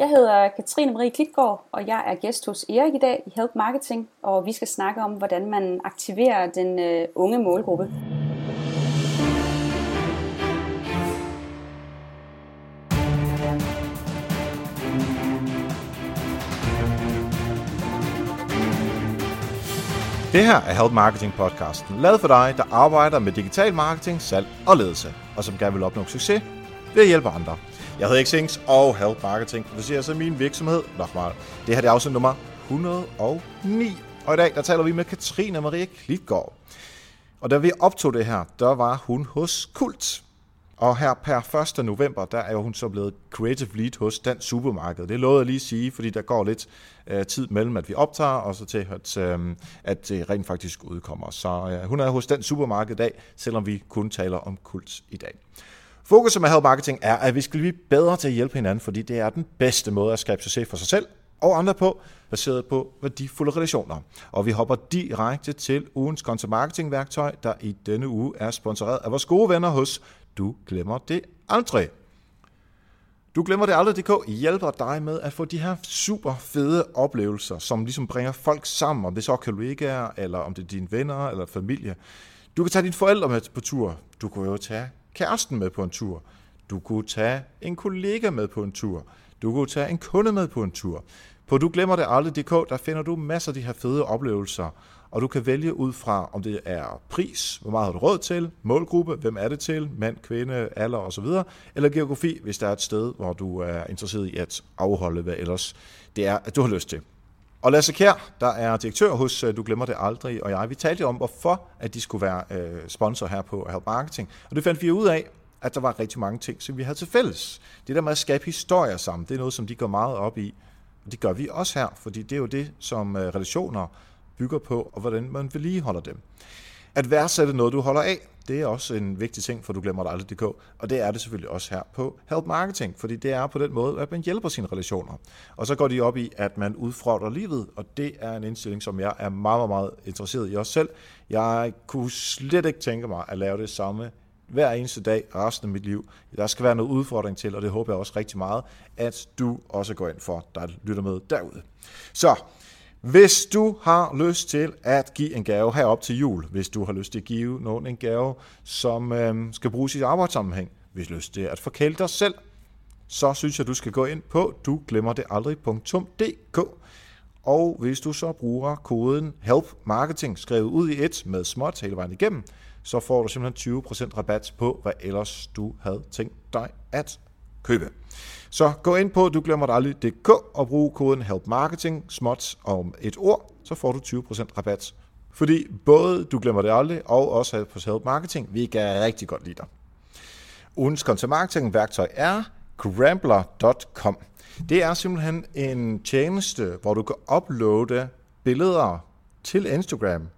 Jeg hedder Katrine Marie Klitgaard, og jeg er gæst hos Erik i dag i Help Marketing, og vi skal snakke om, hvordan man aktiverer den øh, unge målgruppe. Det her er Help Marketing podcasten, lavet for dig, der arbejder med digital marketing, salg og ledelse, og som gerne vil opnå succes ved at hjælpe andre. Jeg hedder Xings og Help Marketing producerer så min virksomhed Nokmal. Det her er afsnit nummer 109, og i dag der taler vi med Katrine Marie Klitgaard. Og da vi optog det her, der var hun hos Kult. Og her per 1. november, der er hun så blevet Creative Lead hos Dansk Supermarked. Det lovede jeg lige at sige, fordi der går lidt øh, tid mellem, at vi optager, og så til, at, øh, at det rent faktisk udkommer. Så øh, hun er hos Dansk Supermarked i dag, selvom vi kun taler om kult i dag. Fokus med Help Marketing er, at vi skal blive bedre til at hjælpe hinanden, fordi det er den bedste måde at skabe succes for sig selv og andre på, baseret på værdifulde relationer. Og vi hopper direkte til ugens content marketing værktøj, der i denne uge er sponsoreret af vores gode venner hos Du Glemmer Det Aldrig. Du glemmer det aldrig.dk hjælper dig med at få de her super fede oplevelser, som ligesom bringer folk sammen, om det så er kollegaer, eller om det er dine venner eller familie. Du kan tage dine forældre med på tur. Du kan jo tage kæresten med på en tur. Du kunne tage en kollega med på en tur. Du kunne tage en kunde med på en tur. På du glemmer det aldrig.dk, der finder du masser af de her fede oplevelser, og du kan vælge ud fra, om det er pris, hvor meget har du råd til, målgruppe, hvem er det til, mand, kvinde, alder osv., eller geografi, hvis der er et sted, hvor du er interesseret i at afholde, hvad ellers det er, at du har lyst til. Og Lasse Kjær, der er direktør hos øh, Du Glemmer Det Aldrig, og jeg, vi talte om, hvorfor at de skulle være øh, sponsor her på Help Marketing. Og det fandt vi ud af, at der var rigtig mange ting, som vi havde til fælles. Det der med at skabe historier sammen, det er noget, som de går meget op i. Og det gør vi også her, fordi det er jo det, som øh, relationer bygger på, og hvordan man vedligeholder dem. At værdsætte noget, du holder af, det er også en vigtig ting, for du glemmer det aldrig.dk, og det er det selvfølgelig også her på Help Marketing, fordi det er på den måde, at man hjælper sine relationer. Og så går de op i, at man udfordrer livet, og det er en indstilling, som jeg er meget, meget, meget interesseret i også selv. Jeg kunne slet ikke tænke mig at lave det samme hver eneste dag resten af mit liv. Der skal være noget udfordring til, og det håber jeg også rigtig meget, at du også går ind for, der lytter med derude. Så hvis du har lyst til at give en gave herop til jul, hvis du har lyst til at give nogen en gave, som øh, skal bruges i arbejdssammenhæng, hvis du har lyst til at forkæle dig selv, så synes jeg, du skal gå ind på du glemmer det aldrig.dk. Og hvis du så bruger koden HELP MARKETING skrevet ud i et med småt hele vejen igennem, så får du simpelthen 20% rabat på, hvad ellers du havde tænkt dig at købe. Så gå ind på du glemmer det og brug koden HELPMARKETING, småt om et ord, så får du 20% rabat. Fordi både du glemmer det aldrig og også på Help Marketing, vi kan rigtig godt lide dig. Ugens content marketing værktøj er Grambler.com. Det er simpelthen en tjeneste, hvor du kan uploade billeder til Instagram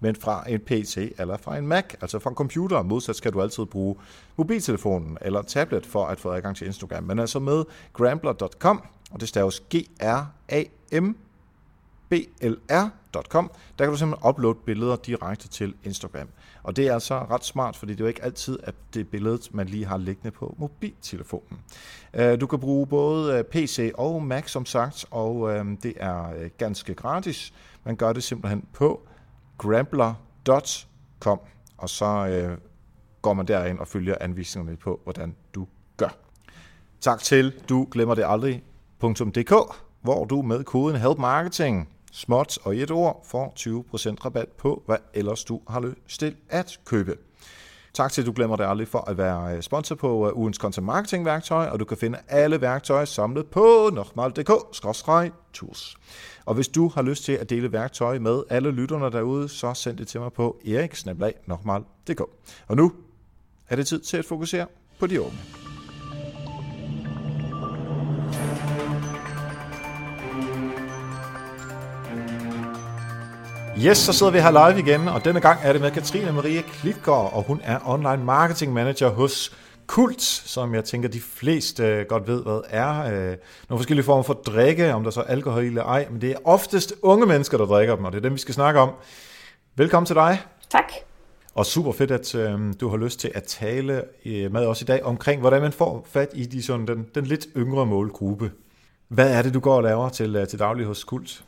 men fra en PC eller fra en Mac, altså fra en computer. Modsat skal du altid bruge mobiltelefonen eller tablet for at få adgang til Instagram. Men altså med grambler.com, og det staves G-R-A-M-B-L-R.com, der kan du simpelthen uploade billeder direkte til Instagram. Og det er altså ret smart, fordi det er jo ikke altid, at det billede, billedet, man lige har liggende på mobiltelefonen. Øh, du kan bruge både øh, PC og Mac, som sagt, og øh, det er ganske gratis. Man gør det simpelthen på grambler.com, og så øh, går man derind og følger anvisningerne på, hvordan du gør. Tak til du glemmer det aldrig.dk, hvor du med koden HELP MARKETING, småt og et ord, får 20% rabat på, hvad ellers du har lyst til at købe. Tak til, at du glemmer det aldrig for at være øh, sponsor på øh, ugens content marketing værktøj, og du kan finde alle værktøjer samlet på nokmal.dk-tools. Og hvis du har lyst til at dele værktøj med alle lytterne derude, så send det til mig på eriksnablag.dk. Og nu er det tid til at fokusere på de åbne. Yes, så sidder vi her live igen, og denne gang er det med Katrine Marie Klitgaard, og hun er online marketing manager hos Kult, som jeg tænker, de fleste godt ved, hvad er. Øh, nogle forskellige former for drikke, om der så er alkohol eller ej, men det er oftest unge mennesker, der drikker dem, og det er dem, vi skal snakke om. Velkommen til dig. Tak. Og super fedt, at øh, du har lyst til at tale øh, med os i dag omkring, hvordan man får fat i de, sådan, den, den lidt yngre målgruppe. Hvad er det, du går og laver til, øh, til daglig hos Kult?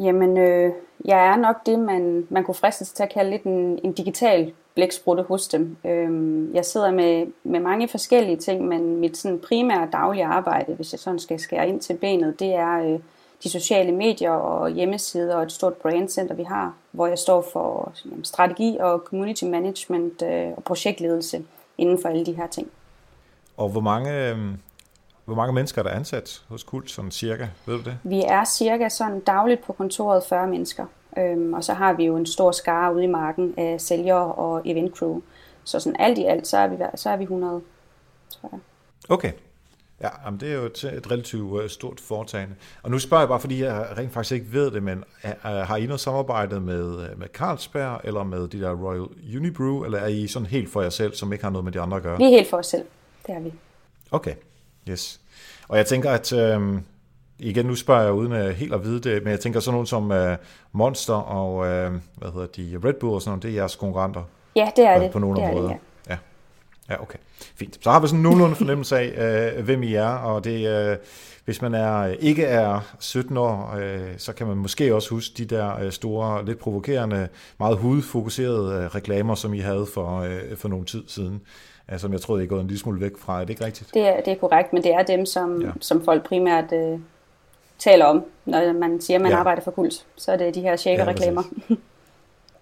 Jamen, øh, jeg er nok det, man, man kunne fristes til at kalde lidt en, en digital blæksprutte hos dem. Øhm, jeg sidder med, med mange forskellige ting, men mit sådan primære daglige arbejde, hvis jeg sådan skal skære ind til benet, det er øh, de sociale medier og hjemmesider og et stort brandcenter, vi har, hvor jeg står for jamen, strategi og community management øh, og projektledelse inden for alle de her ting. Og hvor mange, øhm, hvor mange mennesker er der ansat hos Kult, sådan cirka? Ved du det? Vi er cirka sådan dagligt på kontoret 40 mennesker. Øhm, og så har vi jo en stor skare ude i marken af sælgere og event crew. Så sådan alt i alt, så er vi, så er vi 100, tror jeg. Okay. Ja, jamen det er jo et, et relativt øh, stort foretagende. Og nu spørger jeg bare, fordi jeg rent faktisk ikke ved det, men har I noget samarbejde med, øh, med Carlsberg, eller med de der Royal Unibrew, eller er I sådan helt for jer selv, som ikke har noget med de andre at gøre? Vi er helt for os selv, det er vi. Okay, yes. Og jeg tænker, at øh, igen, nu spørger jeg uden at helt at vide det, men jeg tænker sådan nogen som uh, Monster og uh, hvad hedder de, Red Bull og sådan noget, det er jeres konkurrenter? Ja, det er det. På nogle det områder. Det, ja. ja. Ja, okay. Fint. Så har vi sådan nogenlunde fornemmelse af, uh, hvem I er, og det, uh, hvis man er ikke er 17 år, uh, så kan man måske også huske de der uh, store, lidt provokerende, meget hudfokuserede reklamer, som I havde for, for nogle tid siden som jeg troede, I er gået en lille smule væk fra. Er det ikke rigtigt? Det er, det er korrekt, men det er dem, som, ja. som folk primært uh, taler om, når man siger, at man ja. arbejder for kult. Så er det de her shaker-reklamer.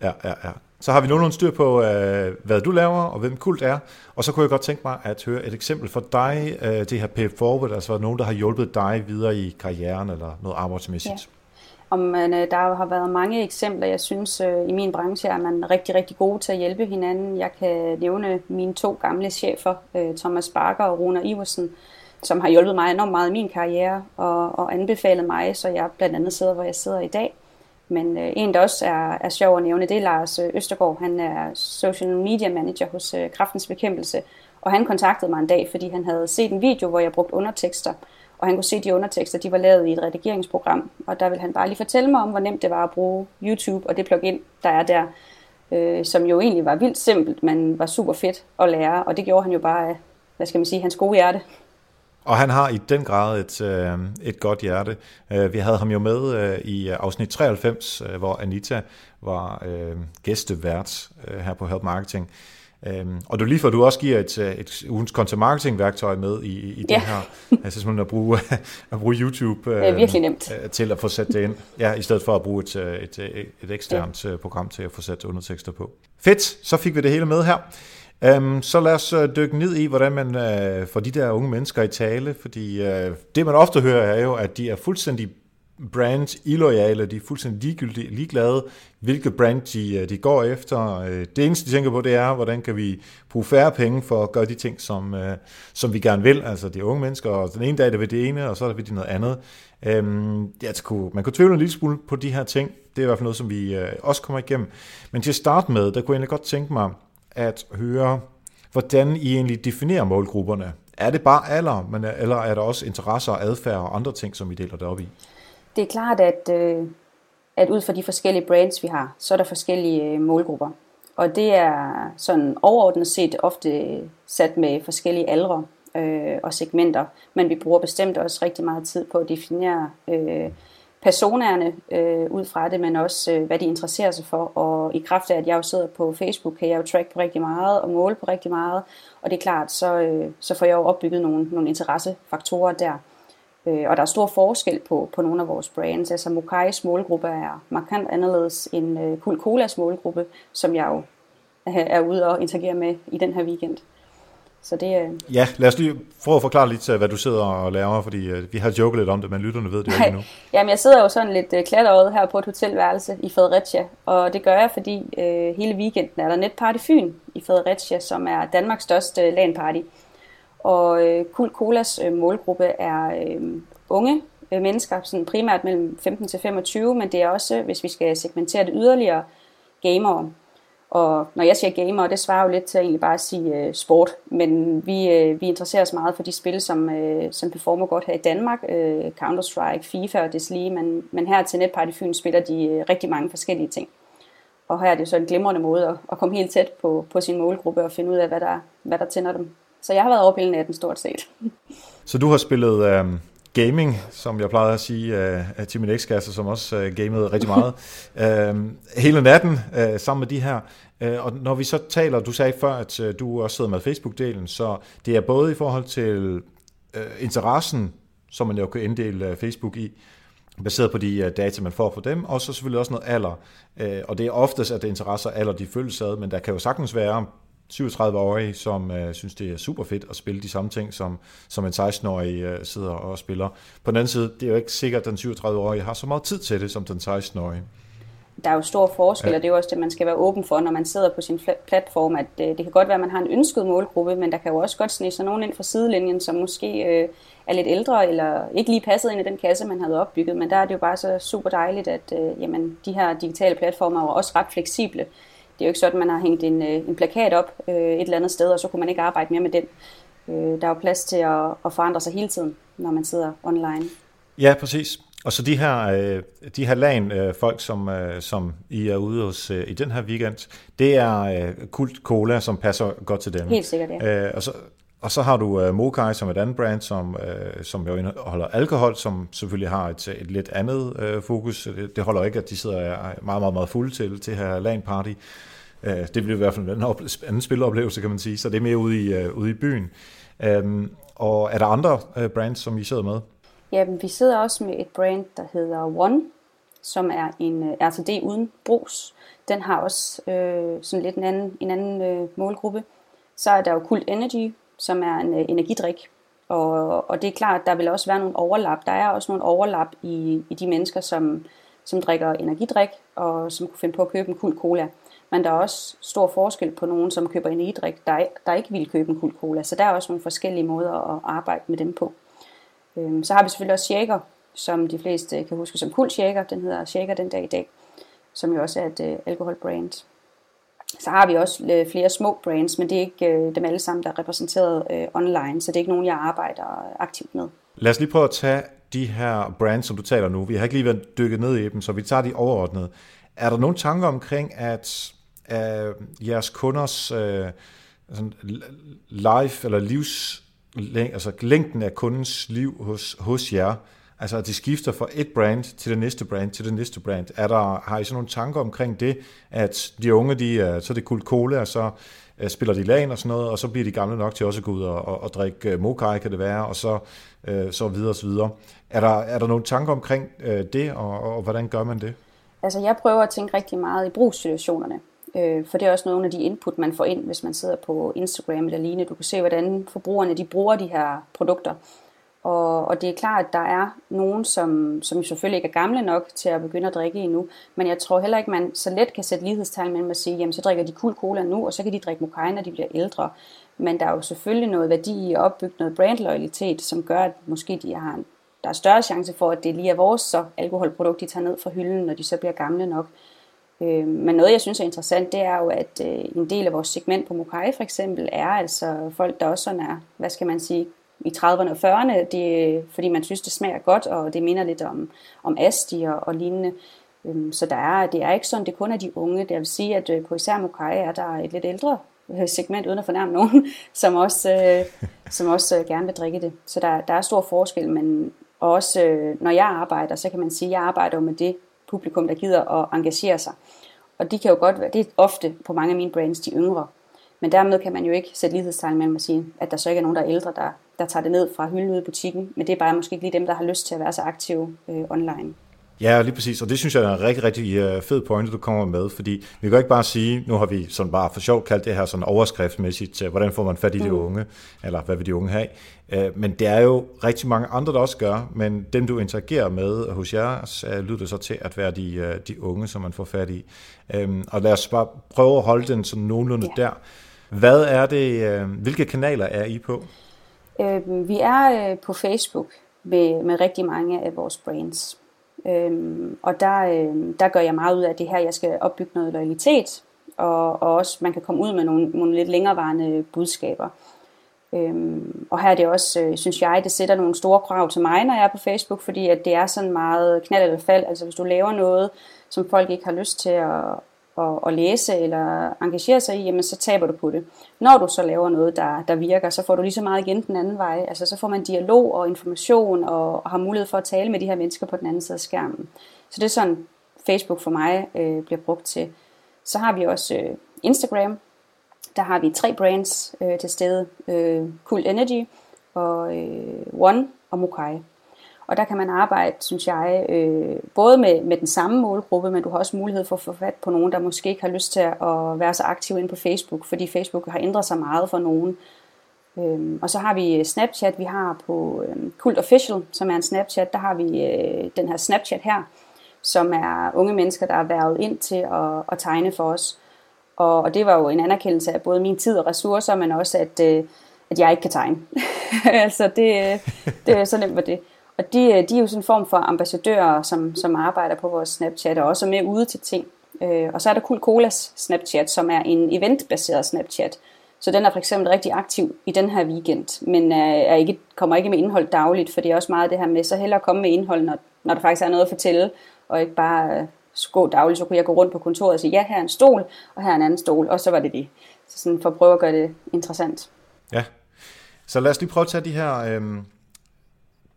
Ja, ja, ja. Så har vi nogenlunde styr på, øh, hvad du laver, og hvem kult er. Og så kunne jeg godt tænke mig at høre et eksempel for dig, øh, det her pay forward, altså nogen, der har hjulpet dig videre i karrieren eller noget arbejdsmæssigt. Ja. Om man, øh, der har været mange eksempler. Jeg synes, øh, i min branche er man rigtig, rigtig gode til at hjælpe hinanden. Jeg kan nævne mine to gamle chefer, øh, Thomas Barker og Rune Iversen, som har hjulpet mig enormt meget i min karriere og, og anbefalet mig, så jeg blandt andet sidder, hvor jeg sidder i dag. Men øh, en, der også er, er sjov at nævne, det er Lars øh, Østergaard. Han er social media manager hos øh, Kraftens Bekæmpelse, og han kontaktede mig en dag, fordi han havde set en video, hvor jeg brugte undertekster, og han kunne se, de undertekster de var lavet i et redigeringsprogram, og der vil han bare lige fortælle mig om, hvor nemt det var at bruge YouTube og det plugin, der er der, øh, som jo egentlig var vildt simpelt, men var super fedt at lære, og det gjorde han jo bare af, hvad skal man sige, hans gode hjerte. Og han har i den grad et, øh, et godt hjerte. Øh, vi havde ham jo med øh, i afsnit 93, øh, hvor Anita var øh, gæstevært øh, her på Help Marketing og du lige for, du også giver et, et ugens content marketing værktøj med i, i det ja. her. Altså simpelthen at bruge, at bruge YouTube det er virkelig nemt. til at få sat det ind. Ja, i stedet for at bruge et, et, et, et eksternt ja. program til at få sat undertekster på. Fedt, så fik vi det hele med her. Um, så lad os dykke ned i, hvordan man uh, får de der unge mennesker i tale, fordi uh, det man ofte hører er jo, at de er fuldstændig brand illoyale, de er fuldstændig ligegyldige, ligeglade, hvilke brand de, øh, de går efter. Øh, det eneste, de tænker på, det er, hvordan kan vi bruge færre penge for at gøre de ting, som, øh, som vi gerne vil. Altså de unge mennesker, og den ene dag er det ved det ene, og så er det ved det noget andet. Um, ja, altså, kunne, man kunne tvivle en lille smule på de her ting. Det er i hvert fald noget, som vi også kommer igennem. Men til at starte med, der kunne jeg egentlig godt tænke mig, at høre, hvordan I egentlig definerer målgrupperne. Er det bare alder, men, eller er der også interesser og adfærd og andre ting, som I deler det op i? Det er klart, at, øh, at ud fra de forskellige brands, vi har, så er der forskellige øh, målgrupper. Og det er sådan overordnet set ofte sat med forskellige aldre øh, og segmenter, men vi bruger bestemt også rigtig meget tid på at definere øh, personerne øh, ud fra det, men også øh, hvad de interesserer sig for. Og i kraft af, at jeg jo sidder på Facebook, kan jeg jo track på rigtig meget og måle på rigtig meget. Og det er klart, så, øh, så får jeg jo opbygget nogle, nogle interessefaktorer der. Øh, og der er stor forskel på, på nogle af vores brands. Altså Mokais målgruppe er markant anderledes end øh, Cool Colas målgruppe, som jeg jo er ude og interagere med i den her weekend. Så det, øh... Ja, lad os lige prøve at forklare lidt, hvad du sidder og laver, fordi øh, vi har joket lidt om det, men lytterne ved det ikke nu. Jamen, jeg sidder jo sådan lidt øh, her på et hotelværelse i Fredericia, og det gør jeg, fordi øh, hele weekenden er der Netparty Fyn i Fredericia, som er Danmarks største LAN-party. Og øh, Kul Colas øh, målgruppe er øh, unge øh, mennesker, sådan primært mellem 15 til 25, men det er også, hvis vi skal segmentere det yderligere, gamere. Og når jeg siger gamer, det svarer jo lidt til at egentlig bare at sige øh, sport, men vi, øh, vi interesserer os meget for de spil, som, øh, som performer godt her i Danmark, øh, Counter-Strike, FIFA og deslige, men, men her til Netparty Fyn spiller de øh, rigtig mange forskellige ting. Og her er det så en glimrende måde at, at komme helt tæt på, på sin målgruppe og finde ud af, hvad der, hvad der tænder dem. Så jeg har været over pille natten stort set. Så du har spillet, øh, gaming, som jeg plejede at sige uh, til min ekskæreste, som også uh, gamede rigtig meget, uh, hele natten uh, sammen med de her. Uh, og når vi så taler, du sagde før, at uh, du også sidder med Facebook-delen, så det er både i forhold til uh, interessen, som man jo kan inddele uh, Facebook i, baseret på de uh, data, man får fra dem, og så selvfølgelig også noget alder. Uh, og det er oftest, at det interesser alder, de følges ad, men der kan jo sagtens være 37-årige, som øh, synes, det er super fedt at spille de samme ting, som, som en 16-årig øh, sidder og spiller. På den anden side, det er jo ikke sikkert, at den 37-årige har så meget tid til det, som den 16-årige. Der er jo stor forskel, ja. og det er jo også det, man skal være åben for, når man sidder på sin platform, at øh, det kan godt være, at man har en ønsket målgruppe, men der kan jo også godt snige sig nogen ind fra sidelinjen, som måske øh, er lidt ældre, eller ikke lige passet ind i den kasse, man havde opbygget, men der er det jo bare så super dejligt, at øh, jamen, de her digitale platformer er jo også ret fleksible, det er jo ikke sådan, at man har hængt en, øh, en plakat op øh, et eller andet sted, og så kunne man ikke arbejde mere med den. Øh, der er jo plads til at, at forandre sig hele tiden, når man sidder online. Ja, præcis. Og så de her, øh, de her øh, folk, som, øh, som I er ude hos øh, i den her weekend, det er øh, Kult Cola, som passer godt til dem. Helt sikkert, ja. Øh, og så, og så har du uh, Mokai som et andet brand, som, uh, som jo indeholder alkohol, som selvfølgelig har et, et lidt andet uh, fokus. Det, det holder ikke, at de sidder meget, meget, meget fulde til, til her LAN party. Uh, det bliver i hvert fald en anden spiloplevelse, kan man sige. Så det er mere ude i, uh, ude i byen. Um, og er der andre uh, brands, som I sidder med? Ja, vi sidder også med et brand, der hedder One, som er en uh, RTD uden brus. Den har også uh, sådan lidt en anden, en anden uh, målgruppe. Så er der jo Kult Energy, som er en øh, energidrik. Og, og det er klart, at der vil også være nogle overlap. Der er også nogle overlap i, i de mennesker, som, som drikker energidrik, og som kunne finde på at købe en kul cola. Men der er også stor forskel på nogen, som køber energidrik, der, der ikke vil købe en kul cola. Så der er også nogle forskellige måder at arbejde med dem på. Øhm, så har vi selvfølgelig også shaker, som de fleste kan huske som kul shaker. Den hedder shaker den dag i dag, som jo også er et øh, alkoholbrand. Så har vi også øh, flere små brands, men det er ikke øh, dem alle sammen, der er repræsenteret øh, online, så det er ikke nogen, jeg arbejder aktivt med. Lad os lige prøve at tage de her brands, som du taler nu. Vi har ikke lige været dykket ned i dem, så vi tager de overordnede. Er der nogle tanker omkring, at øh, jeres kunders øh, sådan life eller livs, altså længden af kundens liv hos, hos jer, Altså at de skifter fra et brand til det næste brand til det næste brand. Er der, har I sådan nogle tanker omkring det, at de unge, de, så er det kult cola, og så øh, spiller de lagen og sådan noget, og så bliver de gamle nok til også at gå ud og, og, og drikke øh, mokai, kan det være, og så, øh, så videre og så videre. Er der, er der nogle tanker omkring øh, det, og, og, og hvordan gør man det? Altså jeg prøver at tænke rigtig meget i brugssituationerne. Øh, for det er også nogle af de input, man får ind, hvis man sidder på Instagram eller lignende. Du kan se, hvordan forbrugerne de bruger de her produkter. Og, og det er klart, at der er nogen, som, som selvfølgelig ikke er gamle nok til at begynde at drikke endnu. Men jeg tror heller ikke, man så let kan sætte lighedstegn mellem at sige, jamen så drikker de kul cola nu, og så kan de drikke mokai, når de bliver ældre. Men der er jo selvfølgelig noget værdi i at opbygge noget brandloyalitet, som gør, at måske de har en, der er større chance for, at det lige er vores så alkoholprodukt, de tager ned fra hylden, når de så bliver gamle nok. Øh, men noget, jeg synes er interessant, det er jo, at øh, en del af vores segment på Mokai for eksempel, er altså folk, der også sådan er, hvad skal man sige, i 30'erne og 40'erne, det, fordi man synes, det smager godt, og det minder lidt om, om asti og, og lignende. Øhm, så der er, det er ikke sådan, det kun er de unge. Det vil sige, at øh, på især Mokai er der et lidt ældre øh, segment, uden at fornærme nogen, som også, øh, som også gerne vil drikke det. Så der, der er stor forskel, men også når jeg arbejder, så kan man sige, at jeg arbejder med det publikum, der gider at engagere sig. Og de kan jo godt være, det er ofte på mange af mine brands, de yngre. Men dermed kan man jo ikke sætte lighedstegn mellem at sige, at der så ikke er nogen, der er ældre, der, der tager det ned fra hylden ude i butikken. Men det er bare måske ikke lige dem, der har lyst til at være så aktive øh, online. Ja, lige præcis, og det synes jeg er en rigtig, rigtig øh, fed point, du kommer med, fordi vi kan ikke bare sige, nu har vi sådan bare for sjovt kaldt det her sådan overskriftsmæssigt, hvordan får man fat i de mm. unge, eller hvad vil de unge have, øh, men det er jo rigtig mange andre, der også gør, men dem du interagerer med hos jer, lyder det så til at være de, øh, de unge, som man får fat i. Øhm, og lad os bare prøve at holde den sådan nogenlunde ja. der. Hvad er det, hvilke kanaler er I på? Øh, vi er øh, på Facebook med, med rigtig mange af vores brands. Øhm, og der, øh, der gør jeg meget ud af det her, jeg skal opbygge noget loyalitet, og, og også man kan komme ud med nogle, nogle lidt længerevarende budskaber. Øhm, og her er det også, øh, synes jeg, det sætter nogle store krav til mig, når jeg er på Facebook, fordi at det er sådan meget knald eller fald. Altså hvis du laver noget, som folk ikke har lyst til at, at, at læse eller engagere sig i, jamen så taber du på det. Når du så laver noget, der, der virker, så får du lige så meget igen den anden vej. Altså så får man dialog og information og, og har mulighed for at tale med de her mennesker på den anden side af skærmen. Så det er sådan, Facebook for mig øh, bliver brugt til. Så har vi også øh, Instagram. Der har vi tre brands øh, til stede. Øh, cool Energy og øh, One og Mokai. Og der kan man arbejde, synes jeg, øh, både med, med den samme målgruppe, men du har også mulighed for at få fat på nogen, der måske ikke har lyst til at være så aktiv ind på Facebook, fordi Facebook har ændret sig meget for nogen. Øhm, og så har vi øh, Snapchat, vi har på øhm, Kult Official, som er en Snapchat, der har vi øh, den her Snapchat her, som er unge mennesker, der er været ind til at, at tegne for os. Og, og det var jo en anerkendelse af både min tid og ressourcer, men også at, øh, at jeg ikke kan tegne. altså det, øh, det er så nemt var det. Og de, øh, de er jo sådan en form for ambassadører, som, som arbejder på vores Snapchat, og også er med ude til ting. Øh, og så er der Cool Colas Snapchat, som er en eventbaseret Snapchat. Så den er for eksempel rigtig aktiv i den her weekend, men er ikke, kommer ikke med indhold dagligt, for det er også meget det her med, så hellere komme med indhold, når, når der faktisk er noget at fortælle, og ikke bare øh, gå dagligt, så kunne jeg gå rundt på kontoret og sige, ja, her er en stol, og her er en anden stol, og så var det det. Så sådan for at prøve at gøre det interessant. Ja, så lad os lige prøve at tage de her... Øh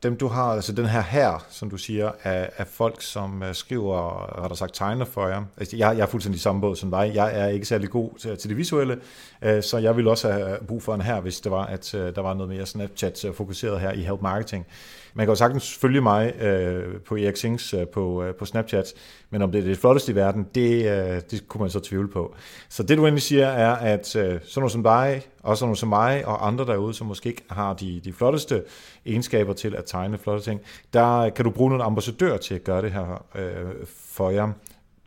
dem du har, altså den her her, som du siger, af, af folk, som øh, skriver, har der sagt, tegner for jer. Altså, jeg, jeg er fuldstændig i samme båd som dig. Jeg er ikke særlig god til, til det visuelle, uh, så jeg vil også have brug for en her, hvis det var, at uh, der var noget mere Snapchat fokuseret her i Help Marketing. Man kan jo sagtens følge mig øh, på Erik Sings øh, på, øh, på Snapchat, men om det er det flotteste i verden, det, øh, det kunne man så tvivle på. Så det du egentlig siger er, at øh, sådan nogle som dig, og sådan nogle som mig og andre derude, som måske ikke har de, de flotteste egenskaber til at tegne flotte ting, der kan du bruge nogle ambassadører til at gøre det her øh, for jer.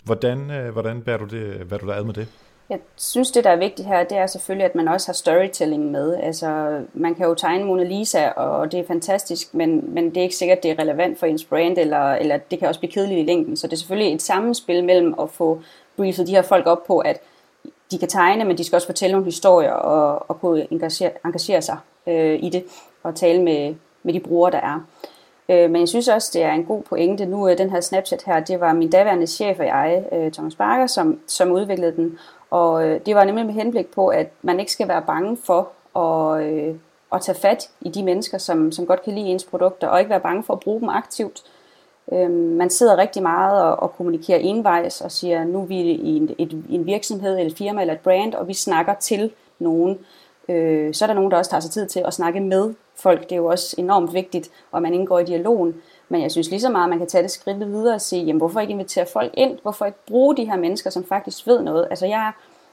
Hvordan, øh, hvordan bærer du, det, hvad du der ad med det? Jeg synes, det der er vigtigt her, det er selvfølgelig, at man også har storytelling med. Altså, man kan jo tegne Mona Lisa, og det er fantastisk, men, men det er ikke sikkert, det er relevant for ens brand, eller, eller det kan også blive kedeligt i længden. Så det er selvfølgelig et sammenspil mellem at få briefet de her folk op på, at de kan tegne, men de skal også fortælle nogle historier og, og kunne engagere, engagere sig øh, i det og tale med, med de brugere, der er. Øh, men jeg synes også, det er en god pointe. Nu øh, den her Snapchat her, det var min daværende chef og jeg, øh, Thomas Barker, som, som udviklede den. Og øh, det var nemlig med henblik på, at man ikke skal være bange for at, øh, at tage fat i de mennesker, som, som godt kan lide ens produkter, og ikke være bange for at bruge dem aktivt. Øh, man sidder rigtig meget og, og kommunikerer envejs og siger, nu er vi i en, et, en virksomhed, eller et firma eller et brand, og vi snakker til nogen. Øh, så er der nogen, der også tager sig tid til at snakke med folk. Det er jo også enormt vigtigt, at man indgår i dialogen. Men jeg synes lige så meget, at man kan tage det skridt videre og sige, jamen, hvorfor ikke invitere folk ind? Hvorfor ikke bruge de her mennesker, som faktisk ved noget? Altså jeg,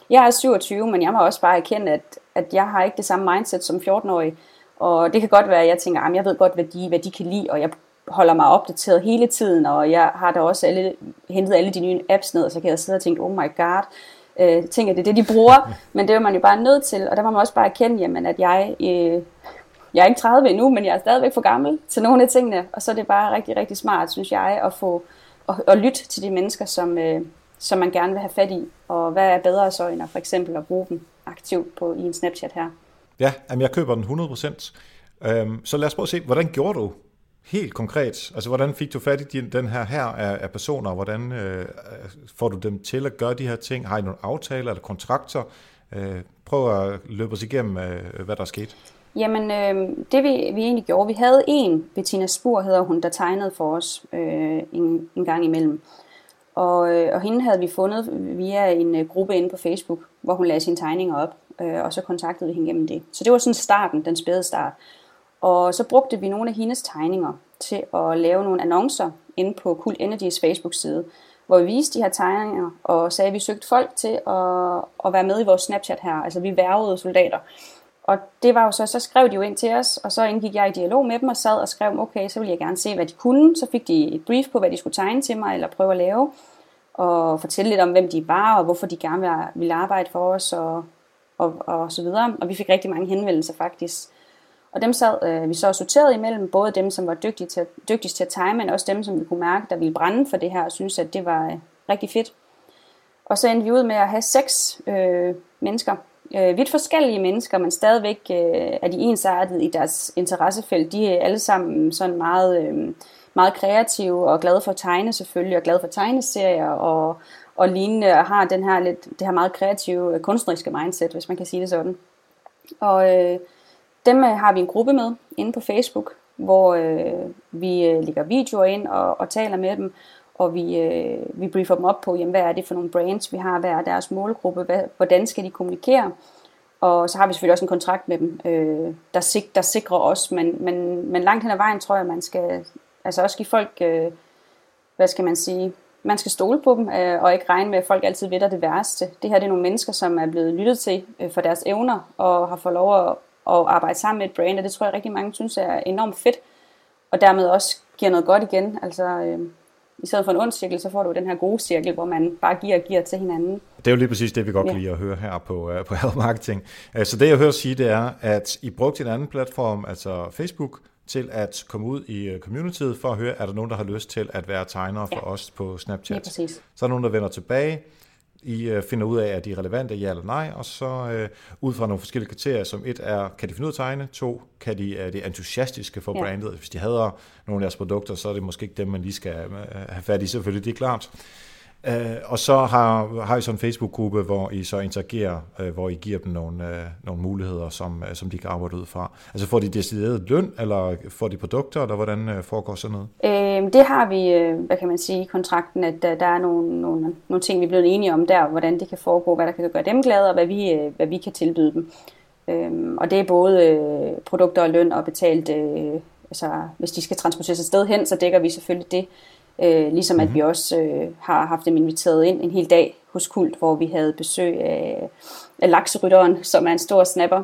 jeg er 27, men jeg må også bare erkende, at, at jeg har ikke det samme mindset som 14-årig. Og det kan godt være, at jeg tænker, at jeg ved godt, hvad de, hvad de kan lide, og jeg holder mig opdateret hele tiden, og jeg har da også alle, hentet alle de nye apps ned, og så kan jeg sidde og tænke, oh my god, øh, tænker, det er det, de bruger, men det er man jo bare nødt til, og der må man også bare erkende, jamen, at jeg, øh, jeg er ikke 30 endnu, men jeg er stadigvæk for gammel til nogle af tingene, og så er det bare rigtig, rigtig smart, synes jeg, at få at, at lytte til de mennesker, som, øh, som man gerne vil have fat i, og hvad er bedre så, end at for eksempel at bruge dem aktivt på, i en Snapchat her. Ja, jamen jeg køber den 100%. Øhm, så lad os prøve at se, hvordan gjorde du helt konkret? Altså, hvordan fik du fat i din, den her her af, af personer? Hvordan øh, øh får du dem til at gøre de her ting? Har I nogle aftaler eller kontrakter? Øh, prøv at løbe os igennem, øh, hvad der er sket. Jamen, øh, det vi, vi egentlig gjorde, vi havde en, Bettina Spur hedder hun, der tegnede for os øh, en, en gang imellem. Og, øh, og hende havde vi fundet via en øh, gruppe inde på Facebook, hvor hun lagde sine tegninger op, øh, og så kontaktede vi hende gennem det. Så det var sådan starten, den spæde start. Og så brugte vi nogle af hendes tegninger til at lave nogle annoncer inde på Cool Energies Facebook-side, hvor vi viste de her tegninger og sagde, at vi søgte folk til at, at være med i vores Snapchat her. Altså vi værvede soldater. Og det var jo så, så skrev de jo ind til os, og så indgik jeg i dialog med dem og sad og skrev, okay, så ville jeg gerne se, hvad de kunne. Så fik de et brief på, hvad de skulle tegne til mig, eller prøve at lave, og fortælle lidt om, hvem de var, og hvorfor de gerne ville arbejde for os, og, og, og så videre. Og vi fik rigtig mange henvendelser faktisk. Og dem sad øh, vi så sorteret imellem, både dem, som var dygtige til, dygtigst til at tegne, men også dem, som vi kunne mærke, der ville brænde for det her, og synes, at det var øh, rigtig fedt. Og så endte vi ud med at have seks øh, mennesker, øh, vidt forskellige mennesker, men stadigvæk øh, er de ensartet i deres interessefelt. De er alle sammen sådan meget, øh, meget kreative og glade for at tegne selvfølgelig, og glade for tegneserier, og, og lignende, og har den her lidt, det her meget kreative, øh, kunstneriske mindset, hvis man kan sige det sådan. Og øh, dem øh, har vi en gruppe med inde på Facebook, hvor øh, vi øh, lægger videoer ind og, og taler med dem, og vi, øh, vi briefer dem op på, jamen, hvad er det for nogle brands, vi har, hvad er deres målgruppe, hvad, hvordan skal de kommunikere, og så har vi selvfølgelig også en kontrakt med dem, øh, der, sik, der sikrer os, men, men, men langt hen ad vejen tror jeg, man skal altså også give folk, øh, hvad skal man sige, man skal stole på dem, øh, og ikke regne med, at folk altid ved det værste. Det her det er nogle mennesker, som er blevet lyttet til øh, for deres evner, og har fået lov at, at arbejde sammen med et brand, og det tror jeg rigtig mange synes er enormt fedt, og dermed også giver noget godt igen. Altså, øh, i stedet for en ond cirkel, så får du den her gode cirkel, hvor man bare giver og giver til hinanden. Det er jo lige præcis det, vi godt kan lide at høre her på, uh, på Health Marketing. Uh, så det, jeg hører sige, det er, at I brugte en anden platform, altså Facebook, til at komme ud i øh, communityet for at høre, er der nogen, der har lyst til at være tegnere for ja. os på Snapchat. Ja, præcis. Så er der nogen, der vender tilbage, i øh, finder ud af, at de er relevante, ja eller nej, og så øh, ud fra nogle forskellige kriterier, som et er, kan de finde ud af at tegne, to, kan de er det entusiastiske for ja. brandet. Hvis de hader nogle af deres produkter, så er det måske ikke dem, man lige skal have fat i, selvfølgelig, det er klart. Øh, og så har, har I så en Facebook-gruppe, hvor I så interagerer, øh, hvor I giver dem nogle, uh, nogle muligheder, som, øh, som de kan arbejde ud fra. Altså får de decideret løn, eller får de produkter, eller hvordan foregår sådan noget? Øh, det har vi, hvad kan man sige, i kontrakten, at der er nogle, nogle, nogle ting, vi er blevet enige om der, hvordan det kan foregå, hvad der kan gøre dem glade, og hvad vi, hvad vi kan tilbyde dem. Uh, og det er både produkter og løn og betalt, altså hvis de skal transporteres et sted hen, så dækker vi selvfølgelig det. Øh, ligesom mm-hmm. at mhm. vi også øh, har haft dem inviteret ind en hel dag hos Kult, hvor vi havde besøg af, af lakserytteren, som er en stor snapper,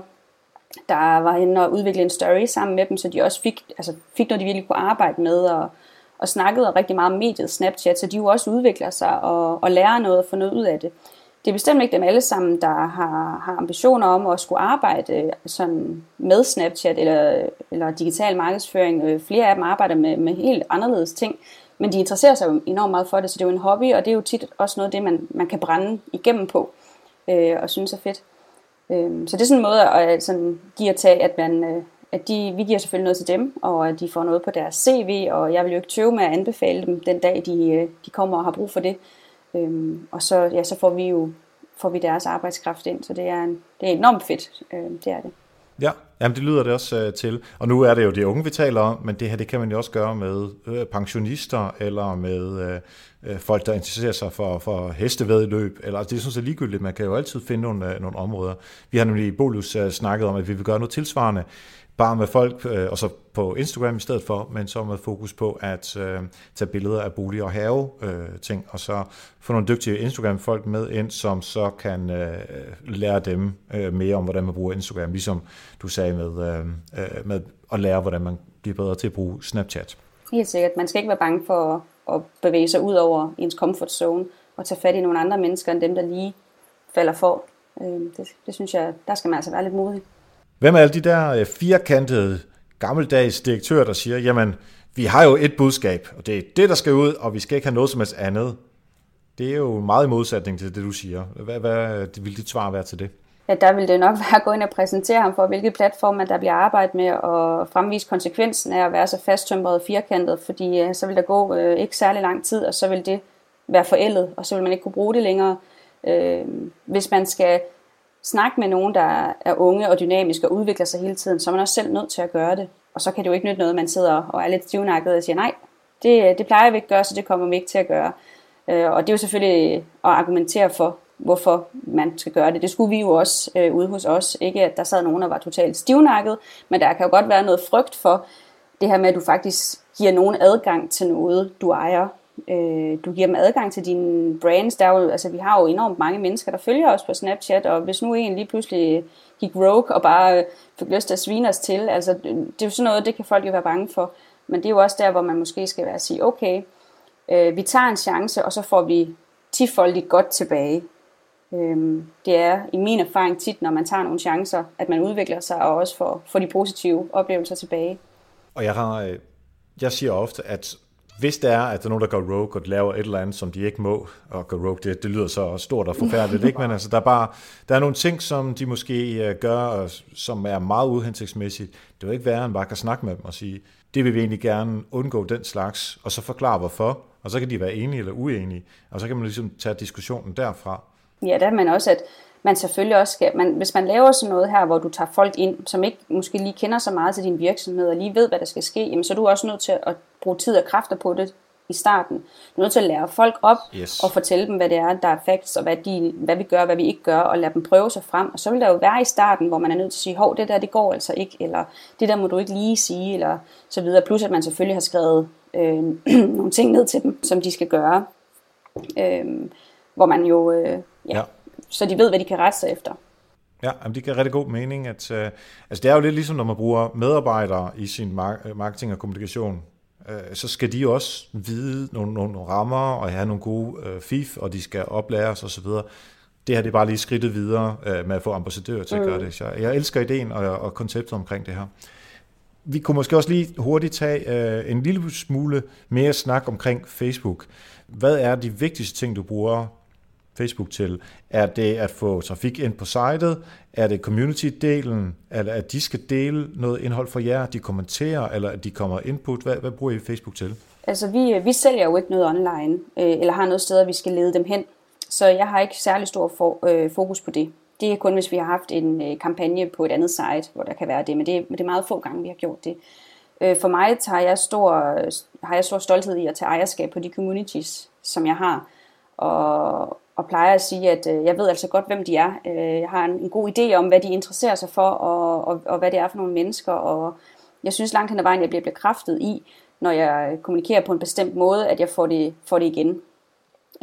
der var inde og udvikle en story sammen med dem, så de også fik, altså fik noget, de virkelig kunne arbejde med, og, og snakkede rigtig meget om mediet Snapchat, så de jo også udvikler sig og, og lærer noget og får noget ud af det. Det er bestemt ikke dem alle sammen, der har, har ambitioner om at skulle arbejde øh, sådan med Snapchat eller, eller digital markedsføring. Øh, flere af dem arbejder med, med helt anderledes ting. Men de interesserer sig jo enormt meget for det, så det er jo en hobby, og det er jo tit også noget af det, man, man kan brænde igennem på, øh, og synes er fedt. Øh, så det er sådan en måde at sådan, give og tage, at, man, øh, at de, vi giver selvfølgelig noget til dem, og at de får noget på deres CV, og jeg vil jo ikke tøve med at anbefale dem den dag, de, øh, de kommer og har brug for det. Øh, og så, ja, så får vi jo får vi deres arbejdskraft ind, så det er, en, det er enormt fedt, øh, det er det. Ja, jamen det lyder det også øh, til. Og nu er det jo de unge, vi taler om, men det her det kan man jo også gøre med øh, pensionister, eller med øh, Øh, folk, der interesserer sig for, for hestevedløb. Eller, altså, det synes jeg ligegyldigt, man kan jo altid finde nogle, øh, nogle områder. Vi har nemlig i Bolus øh, snakket om, at vi vil gøre noget tilsvarende bare med folk, øh, og så på Instagram i stedet for, men så med fokus på at øh, tage billeder af bolig og have øh, ting, og så få nogle dygtige Instagram-folk med ind, som så kan øh, lære dem øh, mere om, hvordan man bruger Instagram, ligesom du sagde med, øh med at lære, hvordan man bliver bedre til at bruge Snapchat. Helt sikkert. Man skal ikke være bange for at bevæge sig ud over ens comfort zone og tage fat i nogle andre mennesker end dem, der lige falder for. Øh, det, det synes jeg, der skal man altså være lidt modig. Hvem er alle de der øh, firkantede gammeldags direktører, der siger, jamen, vi har jo et budskab, og det er det, der skal ud, og vi skal ikke have noget som helst andet. Det er jo meget i modsætning til det, du siger. Hvad, hvad vil dit svar være til det? Ja, der vil det nok være at gå ind og præsentere ham for, hvilke platforme der bliver arbejdet med, og fremvise konsekvensen af at være så fasttømret og firkantet, fordi øh, så vil der gå øh, ikke særlig lang tid, og så vil det være forældet, og så vil man ikke kunne bruge det længere. Øh, hvis man skal snakke med nogen, der er unge og dynamiske og udvikler sig hele tiden, så er man også selv nødt til at gøre det. Og så kan det jo ikke nytte noget, at man sidder og er lidt stivnakket og siger, nej, det, øh, det plejer vi ikke at gøre, så det kommer vi ikke til at gøre. Øh, og det er jo selvfølgelig at argumentere for, hvorfor man skal gøre det. Det skulle vi jo også øh, ude hos os. Ikke at der sad nogen, der var totalt stivnakket, men der kan jo godt være noget frygt for det her med, at du faktisk giver nogen adgang til noget, du ejer. Øh, du giver dem adgang til dine brands. Der er jo, altså, vi har jo enormt mange mennesker, der følger os på Snapchat, og hvis nu en lige pludselig gik rogue og bare øh, fik lyst til at svine os til, altså, øh, det er jo sådan noget, det kan folk jo være bange for. Men det er jo også der, hvor man måske skal være at sige, okay, øh, vi tager en chance, og så får vi tifoldigt godt tilbage. Øh, det er i min erfaring tit, når man tager nogle chancer, at man udvikler sig og også får, får de positive oplevelser tilbage. Og jeg har, øh, jeg siger ofte, at hvis det er, at der er nogen, der går rogue og laver et eller andet, som de ikke må, og gå rogue, det, det lyder så stort og forfærdeligt, ikke? men altså, der er bare der er nogle ting, som de måske uh, gør, som er meget uhensigtsmæssigt. Det vil ikke være, at man bare kan snakke med dem og sige, det vil vi egentlig gerne undgå den slags, og så forklare hvorfor, og så kan de være enige eller uenige, og så kan man ligesom tage diskussionen derfra. Ja, der er man også, at man selvfølgelig også skal, man, hvis man laver sådan noget her, hvor du tager folk ind, som ikke måske lige kender så meget til din virksomhed, og lige ved, hvad der skal ske, jamen, så er du også nødt til at bruge tid og kræfter på det i starten. Du er nødt til at lære folk op yes. og fortælle dem, hvad det er, der er facts, og hvad, de, hvad vi gør, hvad vi ikke gør, og lade dem prøve sig frem. Og så vil der jo være i starten, hvor man er nødt til at sige, hov, det der, det går altså ikke, eller det der må du ikke lige sige, eller så videre. Plus at man selvfølgelig har skrevet øh, nogle ting ned til dem, som de skal gøre. Øh, hvor man jo, øh, ja, ja, så de ved, hvad de kan rette sig efter. Ja, jamen det giver rigtig god mening. At, øh, altså det er jo lidt ligesom, når man bruger medarbejdere i sin marketing og kommunikation øh, så skal de også vide nogle, nogle rammer og have nogle gode øh, FIF, og de skal oplæres osv. Det her det er bare lige skridtet videre øh, med at få ambassadører til at gøre mm. det. Så jeg elsker ideen og, og konceptet omkring det her. Vi kunne måske også lige hurtigt tage øh, en lille smule mere snak omkring Facebook. Hvad er de vigtigste ting, du bruger Facebook til? Er det at få trafik ind på sitet? Er det community-delen? Eller at de skal dele noget indhold for jer, de kommenterer, eller at de kommer input? Hvad, hvad bruger I Facebook til? Altså, vi, øh, vi sælger jo ikke noget online, øh, eller har noget sted, vi skal lede dem hen. Så jeg har ikke særlig stor for, øh, fokus på det. Det er kun, hvis vi har haft en øh, kampagne på et andet site, hvor der kan være det, men det, men det er meget få gange, vi har gjort det. Øh, for mig tager jeg stor, har jeg stor stolthed i at tage ejerskab på de communities, som jeg har. Og, og plejer at sige, at øh, jeg ved altså godt, hvem de er. Øh, jeg har en, en god idé om, hvad de interesserer sig for, og, og, og hvad det er for nogle mennesker. Og jeg synes langt hen ad vejen, jeg bliver bekræftet i, når jeg kommunikerer på en bestemt måde, at jeg får det, får det igen.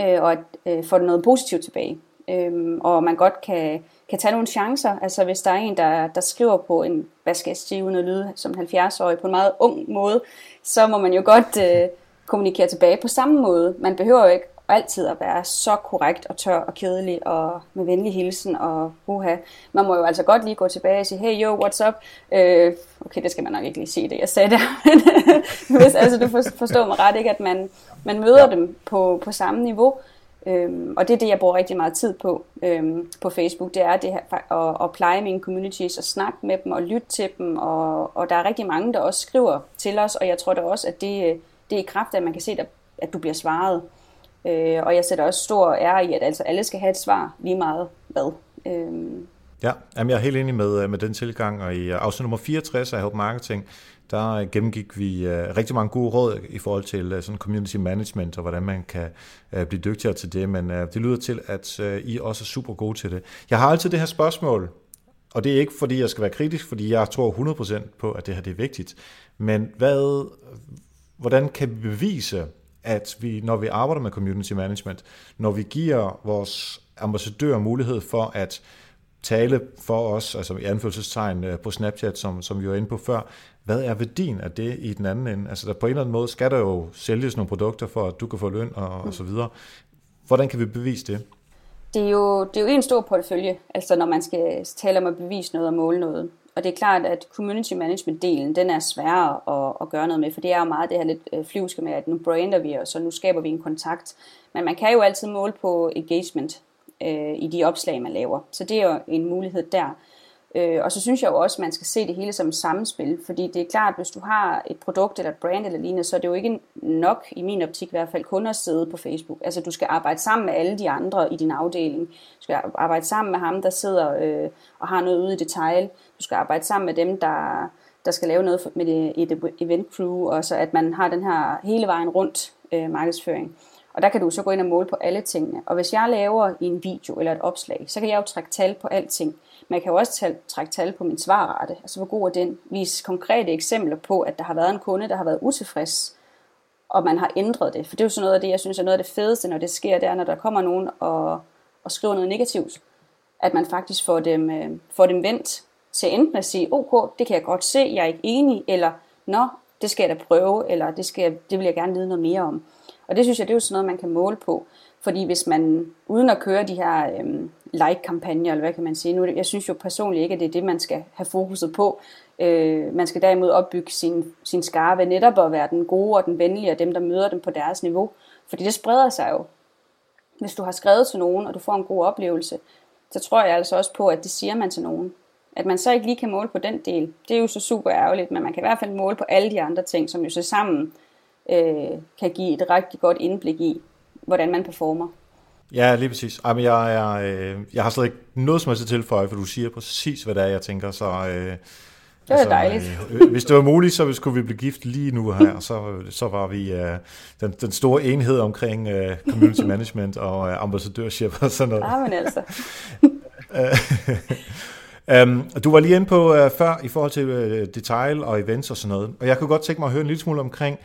Øh, og at øh, får det noget positivt tilbage. Øh, og man godt kan, kan tage nogle chancer. Altså hvis der er en, der, der skriver på en, hvad skal jeg sige, uden at lyde som 70-årig, på en meget ung måde, så må man jo godt øh, kommunikere tilbage på samme måde. Man behøver jo ikke altid at være så korrekt og tør og kedelig og med venlig hilsen og uha. Man må jo altså godt lige gå tilbage og sige, hey yo, what's up? Øh, okay, det skal man nok ikke lige sige det, jeg sagde der. Men hvis, altså, du forstår mig ret, ikke, at man, man møder ja. dem på, på samme niveau. Øhm, og det er det, jeg bruger rigtig meget tid på øhm, på Facebook. Det er det her, at, at pleje mine communities og snakke med dem og lytte til dem. Og, og der er rigtig mange, der også skriver til os, og jeg tror da også, at det, det er i kraft af, at man kan se, at, at du bliver svaret. Øh, og jeg sætter også stor ære i, at altså alle skal have et svar lige meget hvad. Øh. Ja, jamen jeg er helt enig med, øh, med den tilgang, og i øh, afsnit nummer 64 af Help Marketing, der øh, gennemgik vi rigtig mange gode råd i forhold til sådan community management, og hvordan man kan blive dygtigere til det, men det lyder til, at I også er super gode til det. Jeg har altid det her spørgsmål, og det er ikke fordi, jeg skal være kritisk, fordi jeg tror 100% på, at det her det er vigtigt, men hvad, hvordan kan vi bevise, at vi, når vi arbejder med community management, når vi giver vores ambassadører mulighed for at tale for os, altså i anførselstegn øh, på Snapchat, som, som vi var inde på før, hvad er værdien af det i den anden ende? Altså der på en eller anden måde skal der jo sælges nogle produkter for, at du kan få løn og, og så videre. Hvordan kan vi bevise det? Det er, jo, det er jo en stor portefølje, altså når man skal tale om at bevise noget og måle noget. Og det er klart, at community management-delen, den er sværere at, at gøre noget med, for det er jo meget det her lidt øh, flyvske med, at nu brander vi, og så nu skaber vi en kontakt. Men man kan jo altid måle på engagement øh, i de opslag, man laver. Så det er jo en mulighed der. Øh, og så synes jeg jo også, at man skal se det hele som et samspil, fordi det er klart, at hvis du har et produkt eller et brand eller lignende, så er det jo ikke nok, i min optik i hvert fald, kun at sidde på Facebook. Altså du skal arbejde sammen med alle de andre i din afdeling. Du skal arbejde sammen med ham, der sidder øh, og har noget ude i detail. Du skal arbejde sammen med dem, der, der skal lave noget med et event crew, og så at man har den her hele vejen rundt øh, markedsføring. Og der kan du så gå ind og måle på alle tingene. Og hvis jeg laver en video eller et opslag, så kan jeg jo trække tal på alting. ting man kan jo også tal, trække tal på min svarrate. Altså hvor god er den? Vise konkrete eksempler på, at der har været en kunde, der har været utilfreds, og man har ændret det. For det er jo sådan noget af det, jeg synes er noget af det fedeste, når det sker, det er, når der kommer nogen og, og skriver noget negativt. At man faktisk får dem, øh, får dem vendt til enten at sige, ok, det kan jeg godt se, jeg er ikke enig, eller nå, det skal jeg da prøve, eller det, skal, det vil jeg gerne vide noget mere om. Og det synes jeg, det er jo sådan noget, man kan måle på. Fordi hvis man, uden at køre de her øhm, like-kampagner, eller hvad kan man sige, nu, jeg synes jo personligt ikke, at det er det, man skal have fokuset på. Øh, man skal derimod opbygge sin, sin skarpe netop at være den gode og den venlige, og dem, der møder dem på deres niveau. Fordi det spreder sig jo. Hvis du har skrevet til nogen, og du får en god oplevelse, så tror jeg altså også på, at det siger man til nogen. At man så ikke lige kan måle på den del, det er jo så super ærgerligt, men man kan i hvert fald måle på alle de andre ting, som jo så sammen øh, kan give et rigtig godt indblik i, hvordan man performer. Ja, lige præcis. Ej, men jeg, er, øh, jeg har slet ikke noget som helst tilføje, for du siger præcis, hvad det er, jeg tænker. Så, øh, det var altså, dejligt. Øh, hvis det var muligt, så skulle vi blive gift lige nu her, så, så var vi øh, den, den store enhed omkring øh, community management og øh, ambassadørship og sådan noget. Ja, men altså. Um, du var lige inde på uh, før i forhold til uh, detail og events og sådan noget, og jeg kunne godt tænke mig at høre en lille smule omkring,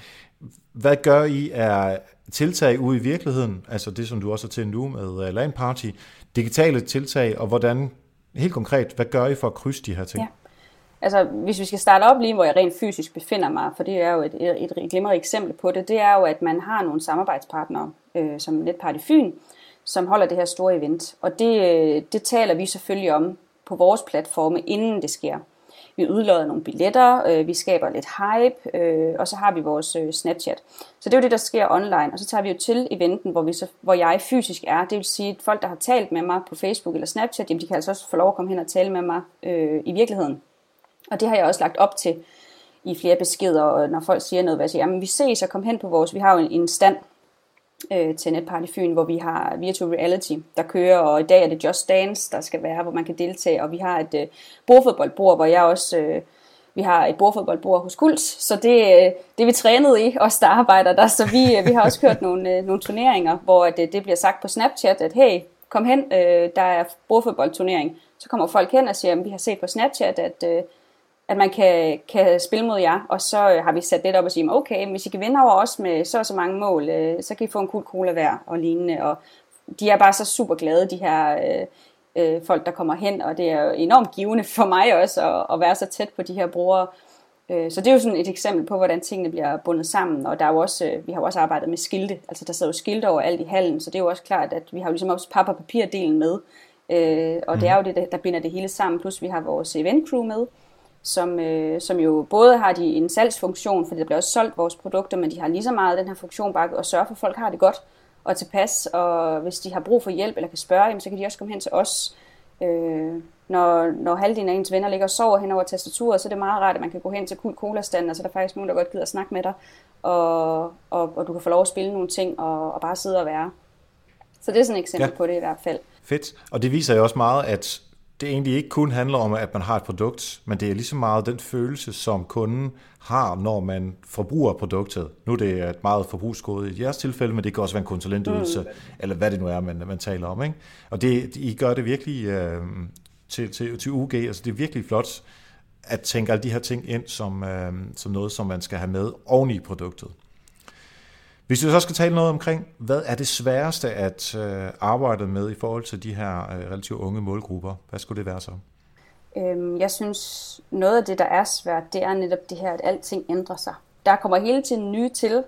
hvad gør I er tiltag ude i virkeligheden, altså det som du også er til nu med uh, LAN Party, digitale tiltag, og hvordan, helt konkret, hvad gør I for at krydse de her ting? Ja. Altså, hvis vi skal starte op lige, hvor jeg rent fysisk befinder mig, for det er jo et, et, et glimrende eksempel på det, det er jo, at man har nogle samarbejdspartnere, øh, som Netparty Fyn, som holder det her store event. Og det, øh, det taler vi selvfølgelig om på vores platforme, inden det sker. Vi udlodder nogle billetter, øh, vi skaber lidt hype, øh, og så har vi vores øh, Snapchat. Så det er jo det, der sker online. Og så tager vi jo til eventen, hvor, vi så, hvor jeg fysisk er. Det vil sige, at folk, der har talt med mig på Facebook eller Snapchat, jamen, de kan altså også få lov at komme hen og tale med mig øh, i virkeligheden. Og det har jeg også lagt op til i flere beskeder, og når folk siger noget, hvad jeg siger, jamen vi ses og kom hen på vores, vi har jo en, en stand øh, til Netparty Fyn, hvor vi har virtual reality, der kører, og i dag er det Just Dance, der skal være, hvor man kan deltage, og vi har et øh, bordfodboldbord, hvor jeg også... Øh, vi har et bordfodboldbord hos Kult, så det, øh, det vi trænet i, os der arbejder der. Så vi, øh, vi har også kørt nogle, øh, nogle turneringer, hvor det, det bliver sagt på Snapchat, at hey, kom hen, øh, der er bordfodboldturnering. Så kommer folk hen og siger, at vi har set på Snapchat, at øh, at man kan, kan spille mod jer, og så øh, har vi sat det op og sige, okay, hvis I kan vinde over os med så og så mange mål, øh, så kan I få en cool cola hver og lignende, og de er bare så super glade, de her øh, øh, folk, der kommer hen, og det er jo enormt givende for mig også at, at være så tæt på de her brugere. Øh, så det er jo sådan et eksempel på, hvordan tingene bliver bundet sammen, og der er jo også, øh, vi har jo også arbejdet med skilte, altså der sidder jo skilte over alt i hallen, så det er jo også klart, at vi har jo ligesom også pap- og papirdelen med, øh, og mm. det er jo det, der binder det hele sammen, plus vi har vores event crew med, som, øh, som jo både har de en salgsfunktion, for der bliver også solgt vores produkter, men de har lige så meget den her funktion bare at sørge for, at folk har det godt og tilpas, og hvis de har brug for hjælp eller kan spørge, jamen, så kan de også komme hen til os. Øh, når, når halvdelen af ens venner ligger og sover hen over tastaturet, så er det meget rart, at man kan gå hen til Cool Cola standen, og så er der faktisk nogen, der godt gider at snakke med dig, og, og, og du kan få lov at spille nogle ting og, og bare sidde og være. Så det er sådan et eksempel ja. på det i hvert fald. Fedt. Og det viser jo også meget, at det egentlig ikke kun handler om, at man har et produkt, men det er lige så meget den følelse, som kunden har, når man forbruger produktet. Nu er det et meget forbrugsgode i jeres tilfælde, men det kan også være en konsulentydelse, mm. eller hvad det nu er, man, man taler om. Ikke? Og det, I gør det virkelig øh, til, til, til UG, altså det er virkelig flot at tænke alle de her ting ind som, øh, som noget, som man skal have med oven i produktet. Hvis vi så skal tale noget omkring, hvad er det sværeste at øh, arbejde med i forhold til de her øh, relativt unge målgrupper? Hvad skulle det være så? Øhm, jeg synes, noget af det, der er svært, det er netop det her, at alting ændrer sig. Der kommer hele tiden nye til.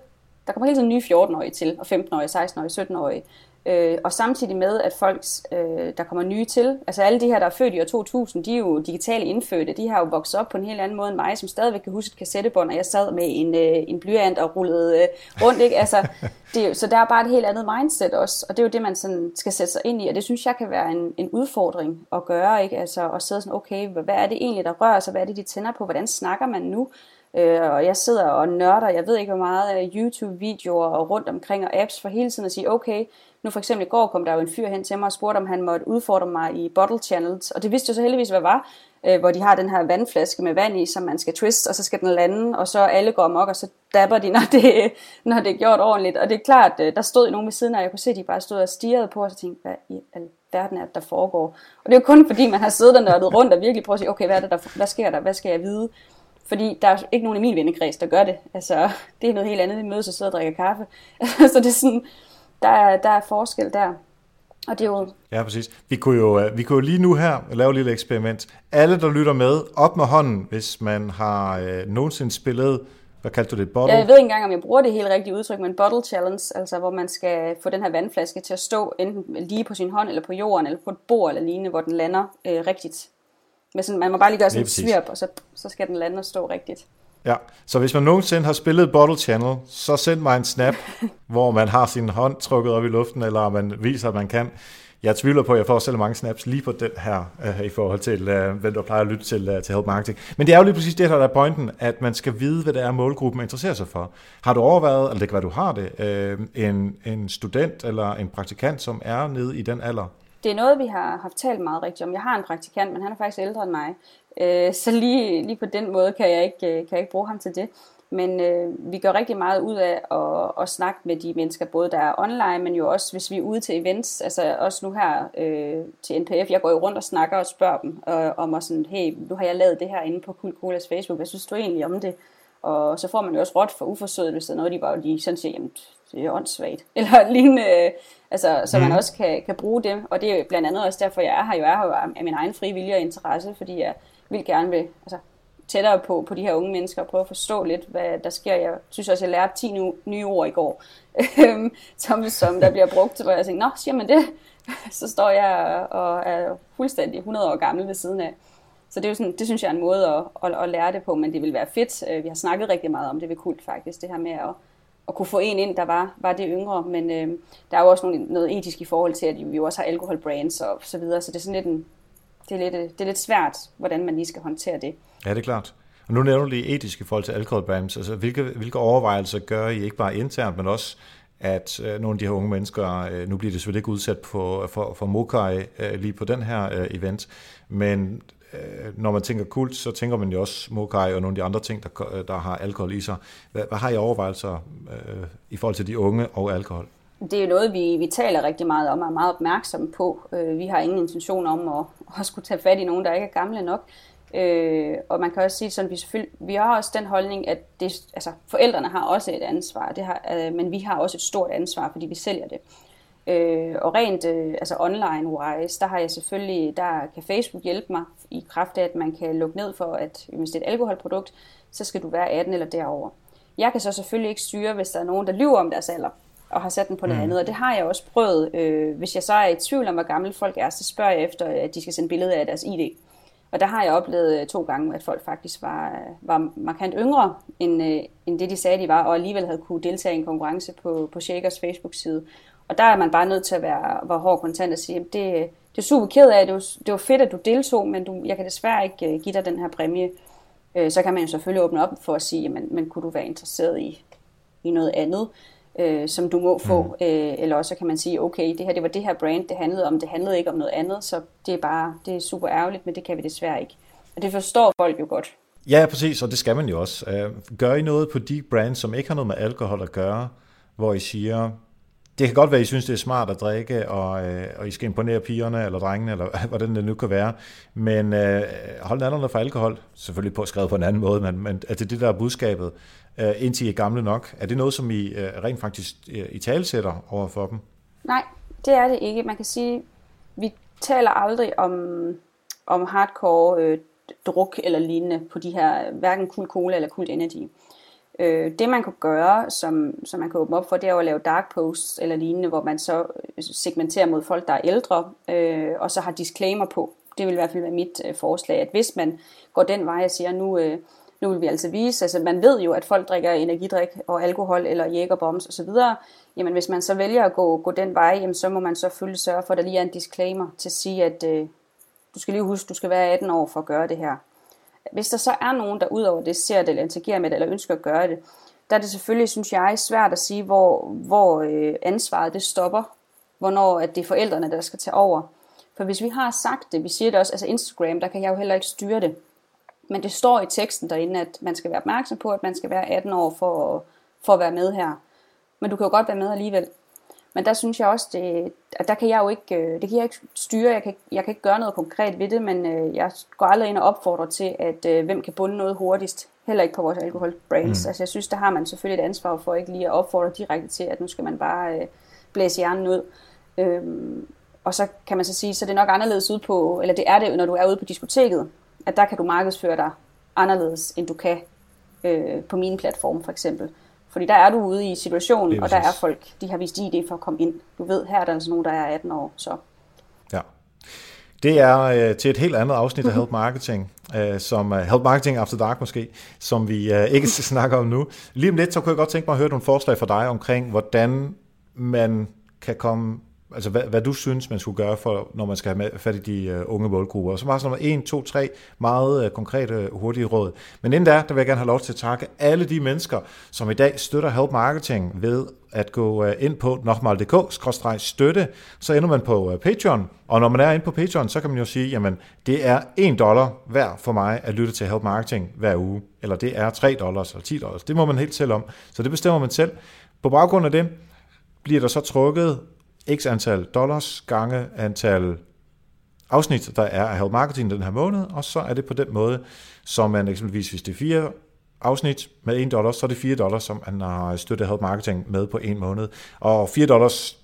Der kommer hele tiden nye 14-årige til, og 15-årige, 16-årige, 17-årige. Øh, og samtidig med, at folk, øh, der kommer nye til, altså alle de her, der er født i år 2000, de er jo digitale indfødte, de har jo vokset op på en helt anden måde end mig, som stadigvæk kan huske et kassettebånd, og jeg sad med en, øh, en blyant og rullede øh, rundt, ikke? Altså, det, så der er bare et helt andet mindset også, og det er jo det, man sådan skal sætte sig ind i, og det synes jeg kan være en, en udfordring at gøre, ikke? Altså at sidde sådan, okay, hvad er det egentlig, der rører sig, hvad er det, de tænder på, hvordan snakker man nu? Øh, og jeg sidder og nørder, jeg ved ikke hvor meget øh, YouTube-videoer og rundt omkring og apps for hele tiden at sige, okay, nu for eksempel i går kom der jo en fyr hen til mig og spurgte, om han måtte udfordre mig i bottle channels, og det vidste jo så heldigvis, hvad var, øh, hvor de har den her vandflaske med vand i, som man skal twist, og så skal den lande, og så alle går amok, og så dabber de, når det, når det er gjort ordentligt. Og det er klart, øh, der stod nogen ved siden af, og jeg kunne se, at de bare stod og stirrede på, og så tænkte, hvad i alverden er det, der foregår? Og det er jo kun fordi, man har siddet og nørdet rundt og virkelig prøvet at sige, okay, hvad, er det, der, hvad sker der, hvad skal jeg vide? Fordi der er ikke nogen i min vennekreds, der gør det. Altså, det er noget helt andet, vi mødes og sidder og drikker kaffe. så det er sådan, der er, der er forskel der. Og det er jo... Ja, præcis. Vi kunne, jo, øh, vi kunne jo lige nu her lave et lille eksperiment. Alle, der lytter med, op med hånden, hvis man har øh, nogensinde spillet, hvad kaldte du det, bottle? Jeg ved ikke engang, om jeg bruger det helt rigtige udtryk, men bottle challenge, altså hvor man skal få den her vandflaske til at stå enten lige på sin hånd, eller på jorden, eller på et bord eller lignende, hvor den lander øh, rigtigt. Men sådan, man må bare lige gøre sådan et svirp, og så, så skal den lande og stå rigtigt. Ja, så hvis man nogensinde har spillet Bottle Channel, så send mig en snap, hvor man har sin hånd trukket op i luften, eller man viser, at man kan. Jeg tvivler på, at jeg får selv mange snaps lige på den her, uh, i forhold til, uh, hvem der plejer at lytte til, uh, til Help Marketing. Men det er jo lige præcis det, der er pointen, at man skal vide, hvad det er, målgruppen interesserer sig for. Har du overvejet, eller det kan være, du har det, uh, en, en student eller en praktikant, som er nede i den alder? Det er noget, vi har haft talt meget rigtigt om. Jeg har en praktikant, men han er faktisk ældre end mig. Uh, så lige, lige på den måde kan jeg ikke, kan jeg ikke bruge ham til det. Men øh, vi gør rigtig meget ud af at, at snakke med de mennesker, både der er online, men jo også hvis vi er ude til events, altså også nu her øh, til NPF, jeg går jo rundt og snakker og spørger dem øh, om at sådan, hey, nu har jeg lavet det her inde på Cool Colas Facebook, hvad synes du egentlig om det? Og så får man jo også råt for uforsøget, hvis der er noget, de bare lige sådan siger, jamen det er åndssvagt, eller lignende, øh, altså, så man mhm. også kan, kan bruge det, og det er jo blandt andet også derfor, jeg er her, jo er her af min egen fri vilje og interesse, fordi jeg vil gerne vil, altså tættere på, på de her unge mennesker og prøve at forstå lidt, hvad der sker. Jeg synes også, jeg lærte 10 nye, nye ord i går, som, som der bliver brugt, hvor jeg tænkte, nå, siger man det? Så står jeg og er fuldstændig 100 år gammel ved siden af. Så det, er jo sådan, det synes jeg er en måde at, at, at lære det på, men det vil være fedt. Øh, vi har snakket rigtig meget om det ved kult faktisk, det her med at, at kunne få en ind, der var, var det yngre, men øh, der er jo også nogle, noget etisk i forhold til, at vi jo også har alkoholbrands og så videre, så det er sådan lidt en, det er lidt, øh, det er lidt svært, hvordan man lige skal håndtere det. Ja, det er klart. Og nu nævner du lige etiske forhold til alkoholbrands. Altså, hvilke, hvilke overvejelser gør I ikke bare internt, men også at øh, nogle af de her unge mennesker, øh, nu bliver det selvfølgelig ikke udsat på, for, for Mokai øh, lige på den her øh, event, men øh, når man tænker kult, så tænker man jo også Mokai og nogle af de andre ting, der, der har alkohol i sig. Hvad, hvad har I overvejelser øh, i forhold til de unge og alkohol? Det er noget, vi, vi taler rigtig meget om og er meget opmærksomme på. Øh, vi har ingen intention om at, at skulle tage fat i nogen, der ikke er gamle nok. Øh, og man kan også sige sådan, vi selvfølgelig, vi har også den holdning, at det, altså, forældrene har også et ansvar, det har, øh, men vi har også et stort ansvar, fordi vi sælger det. Øh, og rent øh, altså online-wise, der har jeg selvfølgelig, der kan Facebook hjælpe mig i kraft af, at man kan lukke ned for, at hvis det er et alkoholprodukt, så skal du være 18 eller derover. Jeg kan så selvfølgelig ikke styre, hvis der er nogen, der lyver om deres alder og har sat den på noget mm. andet, og det har jeg også prøvet. Øh, hvis jeg så er i tvivl om, hvor gamle folk er, så spørger jeg efter, at de skal sende billeder af deres ID. Og der har jeg oplevet øh, to gange, at folk faktisk var, øh, var markant yngre, end, øh, end det de sagde, de var, og alligevel havde kunne deltage i en konkurrence på, på Shakers Facebook-side. Og der er man bare nødt til at være, være hård kontant og sige, at det, det er super ked af, det var, det var fedt, at du deltog, men du, jeg kan desværre ikke give dig den her præmie. Så kan man jo selvfølgelig åbne op for at sige, men, men kunne du være interesseret i, i noget andet? Øh, som du må få, mm. øh, eller også kan man sige, okay, det her det var det her brand, det handlede om, det handlede ikke om noget andet, så det er bare, det er super ærgerligt, men det kan vi desværre ikke. Og det forstår folk jo godt. Ja, præcis, og det skal man jo også. Øh, gør I noget på de brands, som ikke har noget med alkohol at gøre, hvor I siger, det kan godt være, at I synes, det er smart at drikke, og, øh, og I skal imponere pigerne eller drengene, eller hvordan det nu kan være. Men øh, hold nallerne for alkohol, selvfølgelig på skrevet på en anden måde, men, men det det, der er budskabet, øh, indtil I er gamle nok. Er det noget, som I øh, rent faktisk øh, i talesætter over for dem? Nej, det er det ikke. Man kan sige, vi taler aldrig om, om hardcore øh, druk eller lignende på de her, hverken Cool Cola eller Cool Energy. Øh, det man kan gøre, som, som man kan åbne op for, det er at lave dark posts eller lignende, hvor man så øh, segmenterer mod folk, der er ældre, øh, og så har disclaimer på. Det vil i hvert fald være mit øh, forslag, at hvis man går den vej og siger, nu, øh, nu vil vi altså vise, altså man ved jo, at folk drikker energidrik og alkohol eller jægerbombs osv., jamen hvis man så vælger at gå, gå den vej, jamen så må man så selvfølgelig sørge for, at der lige er en disclaimer til at sige, at øh, du skal lige huske, du skal være 18 år for at gøre det her. Hvis der så er nogen, der udover det ser det, eller interagerer med det, eller ønsker at gøre det, der er det selvfølgelig, synes jeg, svært at sige, hvor, hvor øh, ansvaret det stopper. Hvornår at det er forældrene, der skal tage over. For hvis vi har sagt det, vi siger det også, altså Instagram, der kan jeg jo heller ikke styre det. Men det står i teksten derinde, at man skal være opmærksom på, at man skal være 18 år for, for at være med her. Men du kan jo godt være med alligevel. Men der synes jeg også, det, at der kan jeg jo ikke, øh, det kan jeg ikke styre, jeg kan, jeg kan ikke gøre noget konkret ved det, men øh, jeg går aldrig ind og opfordrer til, at øh, hvem kan bunde noget hurtigst. Heller ikke på vores alkoholbrands. Mm. Altså jeg synes, der har man selvfølgelig et ansvar for ikke lige at opfordre direkte til, at nu skal man bare blæse hjernen ud. Øhm, og så kan man så sige, så det er nok anderledes ud på, eller det er det, når du er ude på diskoteket, at der kan du markedsføre dig anderledes, end du kan øh, på min platform for eksempel. Fordi der er du ude i situationen, og der er folk, de har vist ID for at komme ind. Du ved, her er der altså nogen, der er 18 år. Så. Ja. Det er øh, til et helt andet afsnit af Help Marketing, øh, som uh, Help Marketing After Dark måske, som vi øh, ikke skal snakke om nu. Lige om lidt, så kunne jeg godt tænke mig at høre nogle forslag fra dig omkring, hvordan man kan komme altså hvad, hvad du synes, man skulle gøre, for, når man skal have fat i de uh, unge målgrupper. Og så bare sådan nummer 1, 2, 3 meget uh, konkrete, øh, hurtige råd. Men inden da, der vil jeg gerne have lov til at takke alle de mennesker, som i dag støtter Help Marketing ved at gå uh, ind på nokmal.dk-støtte, så ender man på uh, Patreon. Og når man er inde på Patreon, så kan man jo sige, jamen det er 1 dollar hver for mig at lytte til Help Marketing hver uge. Eller det er 3 dollars eller 10 dollars. Det må man helt selv om. Så det bestemmer man selv. På baggrund af det, bliver der så trukket x antal dollars gange antal afsnit, der er af Help Marketing den her måned, og så er det på den måde, som man eksempelvis, hvis det er fire afsnit med 1 dollar, så er det 4 dollars, som man har støttet Help Marketing med på en måned. Og 4 dollars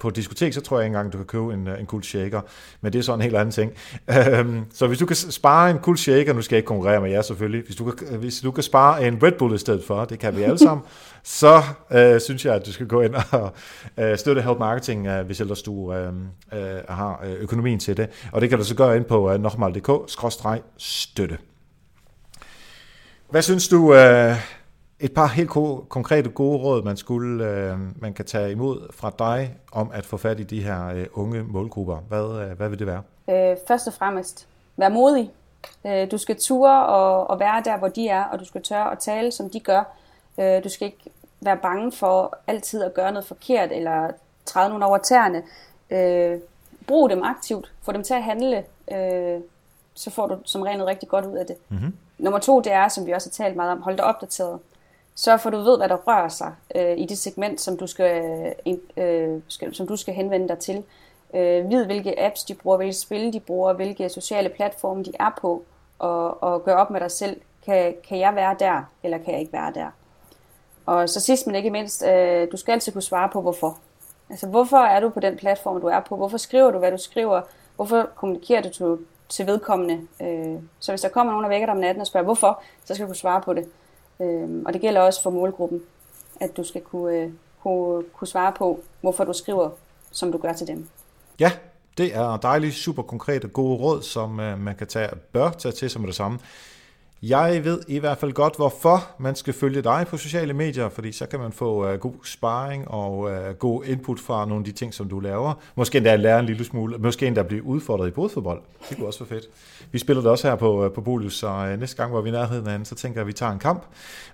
på et diskotek, så tror jeg ikke engang, du kan købe en, en cool shaker. Men det er sådan en helt anden ting. Øhm, så hvis du kan spare en cool shaker, nu skal jeg ikke konkurrere med jer selvfølgelig, hvis du kan, hvis du kan spare en Red Bull i stedet for, det kan vi alle sammen, så øh, synes jeg, at du skal gå ind og øh, støtte Help Marketing, øh, hvis ellers du øh, øh, har øh, økonomien til det. Og det kan du så gøre ind på øh, nokmal.dk-støtte. Hvad synes du... Øh, et par helt konkrete gode råd, man skulle øh, man kan tage imod fra dig om at få fat i de her øh, unge målgrupper. Hvad, øh, hvad vil det være? Øh, først og fremmest, vær modig. Øh, du skal ture og, og være der, hvor de er, og du skal tørre at tale, som de gør. Øh, du skal ikke være bange for altid at gøre noget forkert, eller træde nogen over tæerne. Øh, brug dem aktivt. Få dem til at handle. Øh, så får du som regel rigtig godt ud af det. Mm-hmm. Nummer to, det er, som vi også har talt meget om, hold dig opdateret. Sørg for, at du ved, hvad der rører sig øh, i det segment, som du skal, øh, skal, som du skal henvende dig til. Øh, vid, hvilke apps de bruger, hvilke spil de bruger, hvilke sociale platforme de er på, og, og gør op med dig selv. Kan, kan jeg være der, eller kan jeg ikke være der? Og så sidst men ikke mindst, øh, du skal altid kunne svare på, hvorfor. Altså, hvorfor er du på den platform, du er på? Hvorfor skriver du, hvad du skriver? Hvorfor kommunikerer du til til vedkommende? Øh, så hvis der kommer nogen og vækker dig om natten og spørger, hvorfor, så skal du kunne svare på det. Øh, og det gælder også for målgruppen, at du skal kunne, øh, kunne, kunne svare på, hvorfor du skriver, som du gør til dem. Ja, det er dejligt, super konkrete, gode råd, som øh, man kan tage, bør tage til som det samme. Jeg ved i hvert fald godt, hvorfor man skal følge dig på sociale medier, fordi så kan man få uh, god sparring og uh, god input fra nogle af de ting, som du laver. Måske endda lære en lille smule, måske endda blive udfordret i bådfodbold. Det kunne også være fedt. Vi spiller det også her på, uh, på Bolius, så uh, næste gang, hvor vi er nærheden af så tænker jeg, at vi tager en kamp.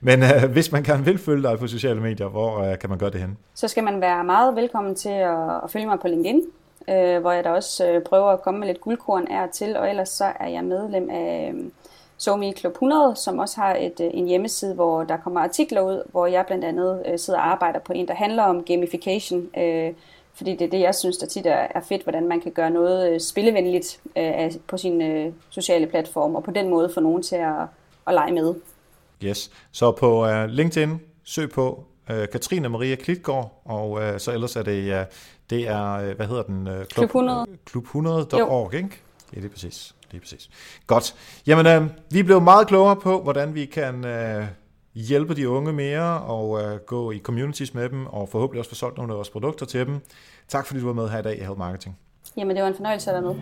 Men uh, hvis man gerne vil følge dig på sociale medier, hvor uh, kan man gøre det hen? Så skal man være meget velkommen til at, at følge mig på LinkedIn, øh, hvor jeg da også øh, prøver at komme med lidt guldkorn er til, og ellers så er jeg medlem af... SoMe Club 100, som også har et, øh, en hjemmeside, hvor der kommer artikler ud, hvor jeg blandt andet øh, sidder og arbejder på en, der handler om gamification. Øh, fordi det er det, jeg synes, der tit er, er fedt, hvordan man kan gøre noget øh, spillevenligt øh, på sine sociale platforme, og på den måde få nogen til at, at lege med. Yes, så på uh, LinkedIn, søg på uh, Katrine Maria Klitgaard, og uh, så ellers er det, uh, det er, hvad hedder den? Uh, Klub, Klub 100. Klub 100.org, ikke? Ja, det er præcis. Det er præcis. Godt. Jamen, øh, vi blev meget klogere på, hvordan vi kan øh, hjælpe de unge mere og øh, gå i communities med dem, og forhåbentlig også få solgt nogle af vores produkter til dem. Tak fordi du var med her i dag i Help Marketing. Jamen, det var en fornøjelse at være med.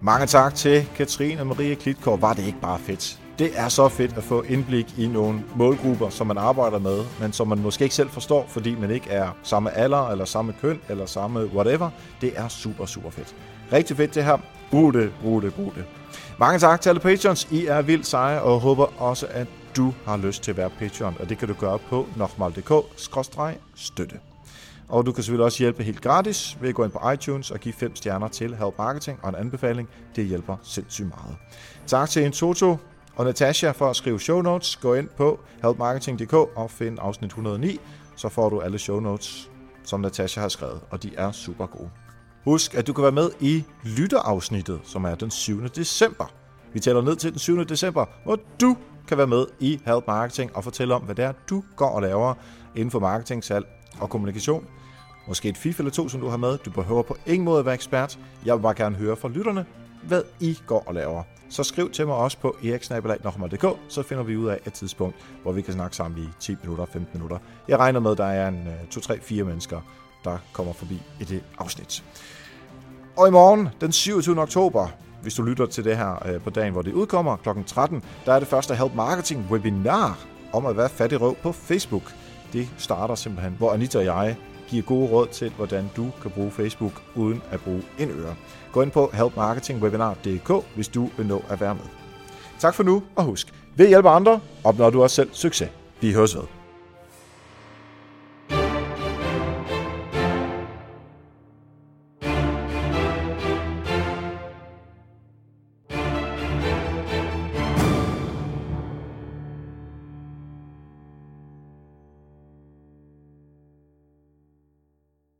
Mange tak til Katrine og Marie Klitgaard. Var det ikke bare fedt? Det er så fedt at få indblik i nogle målgrupper, som man arbejder med, men som man måske ikke selv forstår, fordi man ikke er samme alder, eller samme køn, eller samme whatever. Det er super, super fedt. Rigtig fedt det her. Brug det, brug det, brug det. Mange tak til alle patrons. I er vildt seje, og håber også, at du har lyst til at være patron, og det kan du gøre på nokmal.dk-støtte. Og du kan selvfølgelig også hjælpe helt gratis ved at gå ind på iTunes og give 5 stjerner til Help Marketing og en anbefaling. Det hjælper sindssygt meget. Tak til en Toto og Natasha for at skrive show notes. Gå ind på helpmarketing.dk og find afsnit 109, så får du alle show notes, som Natasha har skrevet, og de er super gode. Husk, at du kan være med i lytterafsnittet, som er den 7. december. Vi tæller ned til den 7. december, hvor du kan være med i Help Marketing og fortælle om, hvad det er, du går og laver inden for marketing, salg og kommunikation. Måske et fif eller to, som du har med. Du behøver på ingen måde at være ekspert. Jeg vil bare gerne høre fra lytterne, hvad I går og laver så skriv til mig også på eriksnabelag.dk, så finder vi ud af et tidspunkt, hvor vi kan snakke sammen i 10 minutter, 15 minutter. Jeg regner med, at der er en 2, 3, 4 mennesker, der kommer forbi i det afsnit. Og i morgen, den 27. oktober, hvis du lytter til det her øh, på dagen, hvor det udkommer kl. 13, der er det første Help Marketing webinar om at være fattig røv på Facebook. det starter simpelthen, hvor Anita og jeg giver gode råd til, hvordan du kan bruge Facebook uden at bruge en øre. Gå ind på helpmarketingwebinar.dk, hvis du vil nå at være med. Tak for nu, og husk, ved at hjælpe andre, opnår du også selv succes. Vi høres ved.